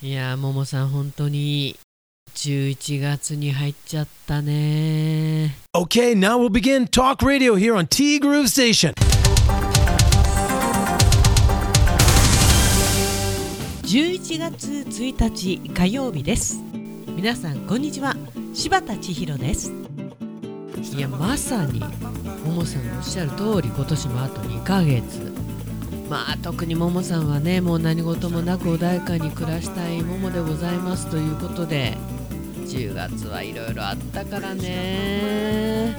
いやももさん本当に11月に入っちゃったね。Okay, now we'll begin Talk Radio here on T Groove Station. 11月1日火曜日です。皆さんこんにちは。柴田千尋です。いやまさにももさんのおっしゃる通り今年もあと2ヶ月まあ特にももさんはねもう何事もなく穏やかに暮らしたいももでございますということで10月はいろいろあったからね。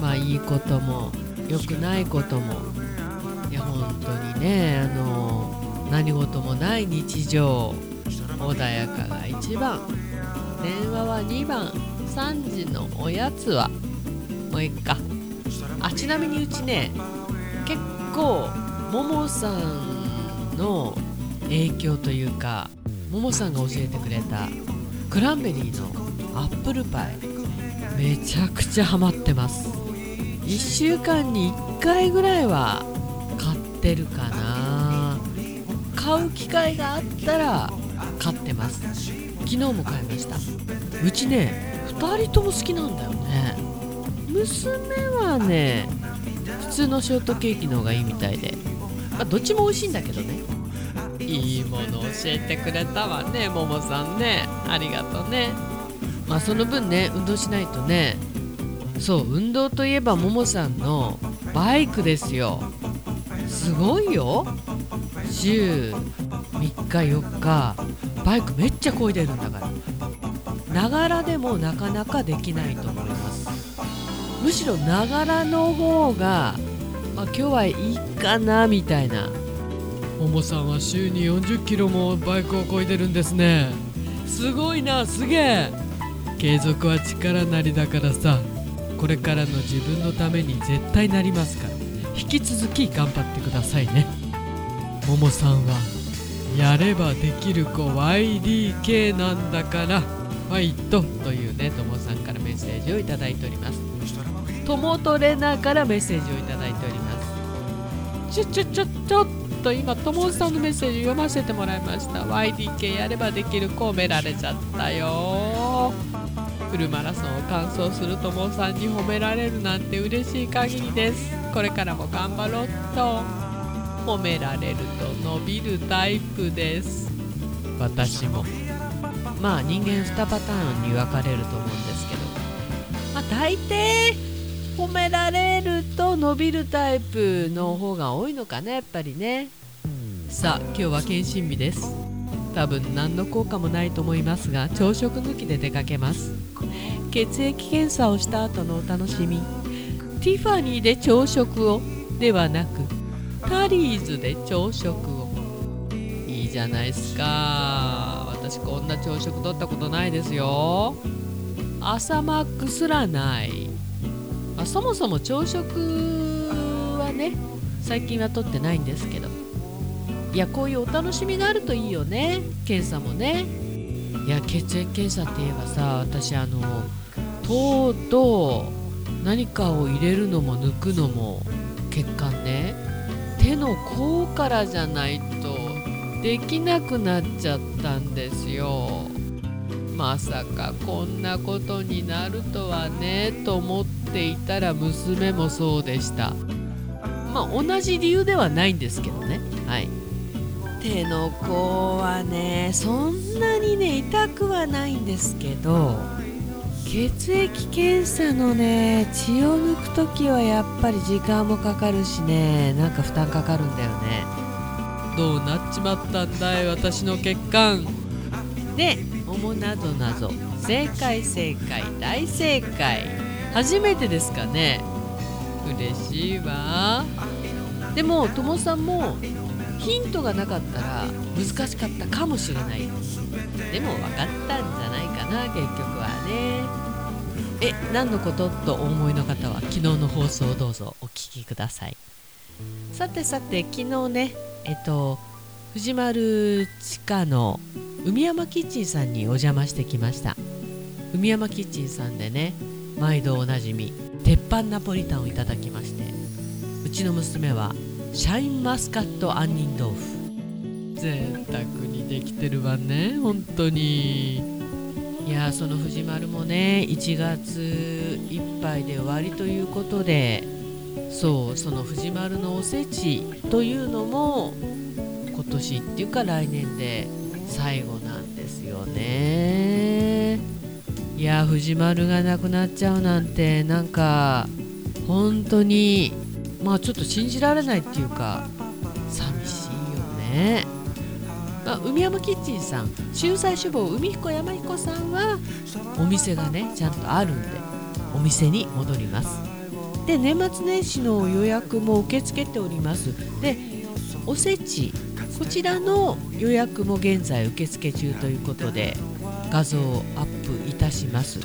まあいいことも良くないことも。いや本当にねあの何事もない日常穏やかが1番。電話は2番。3時のおやつは。もういっか。あちなみにうちね結構ももさんの影響というかももさんが教えてくれたクランベリーのアップルパイめちゃくちゃハマってます。1週間に1回ぐらいは買ってるかな。買う機会があったら買ってます。昨日も買いました。うちね2人とも好きなんだよね。娘はね普通のショートケーキの方がいいみたいで、まあ、どっちも美味しいんだけどね。いいもの教えてくれたわねももさんね。ありがとうね。まあその分ね運動しないとね。そう運動といえばももさんのバイクですよ。すごいよ。週3日4日。バイクめっちゃ漕いでるんだから。ながらでもなかなかできないと思います。むしろながらの方が、まあ、今日はいいかなみたいな。ももさんは週に40キロもバイクを漕いでるんですね。すごいなすげえ。継続は力なりだからさ。これからの自分のために絶対なりますから。引き続き頑張ってくださいね。ももさんはやればできる子 YDK なんだから。ファイトというねともさんからメッセージをいただいております。ともトレナーからメッセージをいただいておりますちょちょちょちょっと今ともさんのメッセージ読ませてもらいました。YDK やればできる子をめられちゃったよ。フルマラソンを完走するともさんに褒められるなんて嬉しい限りです。これからも頑張ろうと。褒められると伸びるタイプです。私も。まあ人間2パターンに分かれると思うんですけど。まあ大抵褒められると伸びるタイプの方が多いのかなやっぱりね。さあ今日は検診日です。多分何の効果もないと思いますが朝食抜きで出かけます。血液検査をした後のお楽しみ。ティファニーで朝食をではなくタリーズで朝食を。いいじゃないですか。私こんな朝食取ったことないですよ。朝マックすらないあそもそも朝食はね最近は取ってないんですけど。いやこういうお楽しみがあるといいよね。検査もね。いや血液検査って言えばさ私あの糖と何かを入れるのも抜くのも血管ね。手の甲からじゃないとできなくなっちゃったんですよ。まさかこんなことになるとはねと思っていたら娘もそうでした。まあ同じ理由ではないんですけどね。はい。手の甲はねそんなにね痛くはないんですけど血液検査のね血を抜く時はやっぱり時間もかかるしねなんか負担かかるんだよね。どうなっちまったんだい私の血管。で桃なぞなぞ正解正解。大正解。初めてですかね。嬉しいわ。でもともさんもヒントがなかったら難しかったかもしれない。でも分かったんじゃないかな結局はね。え何のこと？とお思いの方は昨日の放送をどうぞお聞きください。さてさて昨日ねえっと藤丸地下の海山キッチンさんにお邪魔してきました。海山キッチンさんでね毎度おなじみ鉄板ナポリタンをいただきましてうちの娘はシャインマスカット杏仁豆腐。贅沢にできてるわね本当に。いやその藤丸もね1月いっぱいで終わりということでそうその藤丸のおせちというのも年っていうか来年で最後なんですよね。いや藤丸がなくなっちゃうなんてなんか本当にまあちょっと信じられないっていうか寂しいよね、まあ、海山キッチンさん秀才志望海彦山彦さんはお店がねちゃんとあるんでお店に戻ります。で年末年始の予約も受け付けております。でおせちこちらの予約も現在受付中ということで画像をアップいたします。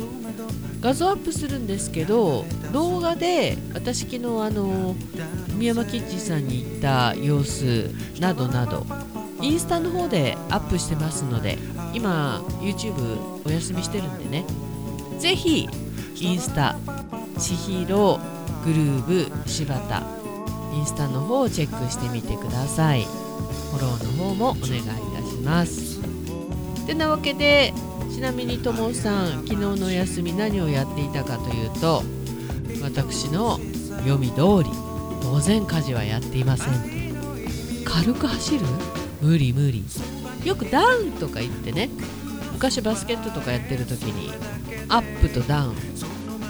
画像アップするんですけど動画で私昨日あの宮山キッチンさんに行った様子などなどインスタの方でアップしてますので今 YouTube お休みしてるんでね。ぜひインスタ千尋グルーブ柴田インスタの方をチェックしてみてください。フォローの方もお願いいたします。てなわけでちなみにともさん昨日のお休み何をやっていたかというと私の読み通り当然家事はやっていません。軽く走る？無理無理。よくダウンとか言ってね昔バスケットとかやってる時にアップとダウン。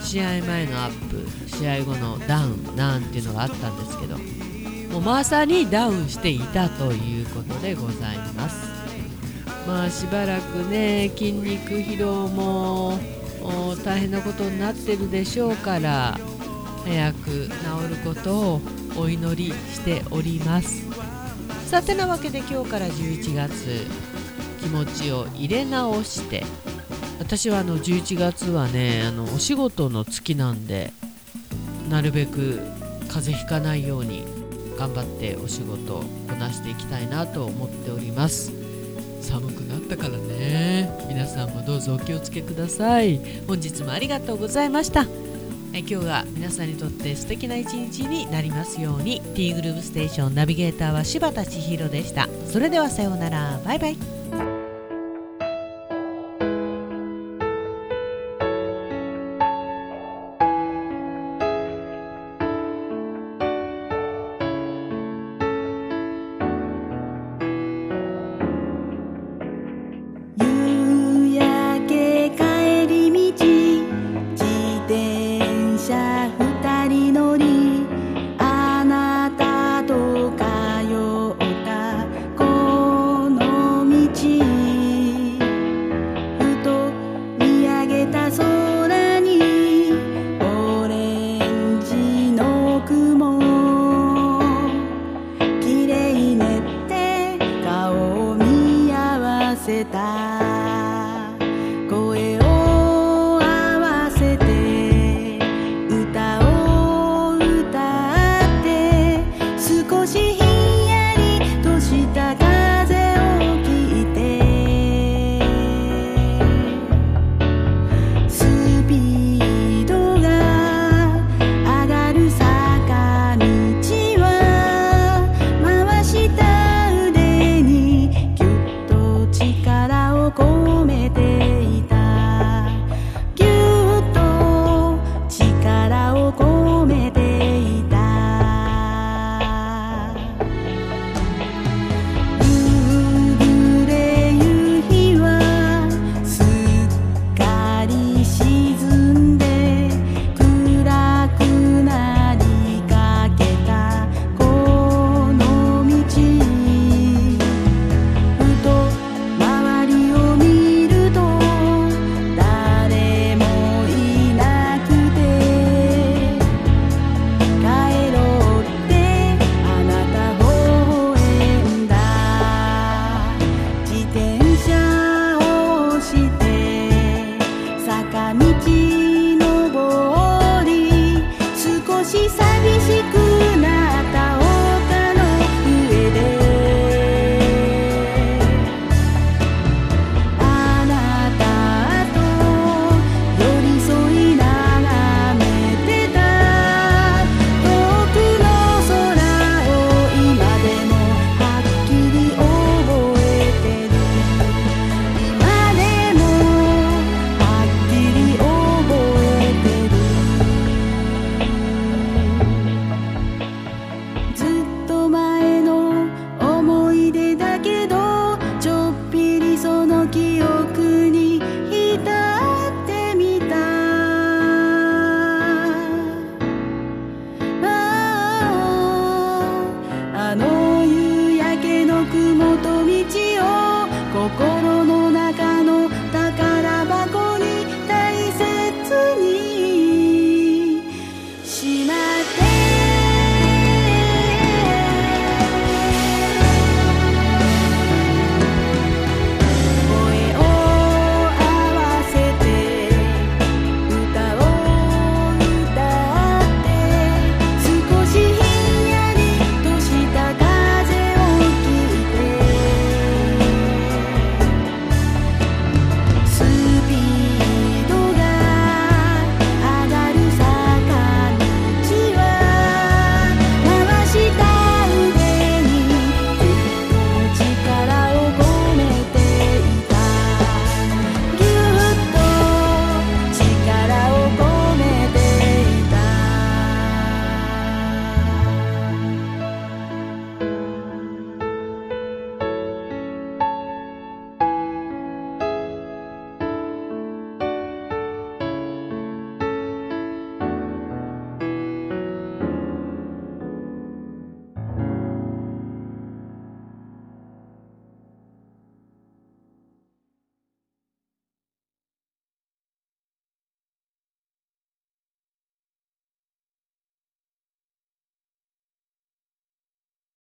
試合前のアップ試合後のダウンなんていうのがあったんですけどもうまさにダウンしていたということでございます。まあしばらくね筋肉疲労も大変なことになってるでしょうから早く治ることをお祈りしております。さてなわけで今日から11月気持ちを入れ直して私はあの11月はねあのお仕事の月なんでなるべく風邪ひかないように頑張ってお仕事をこなしていきたいなと思っております。寒くなったからね。皆さんもどうぞお気をつけください。本日もありがとうございました。え今日が皆さんにとって素敵な一日になりますように。T グループステーションナビゲーターは柴田千尋でした。それではさようなら。バイバイ。力を心の中の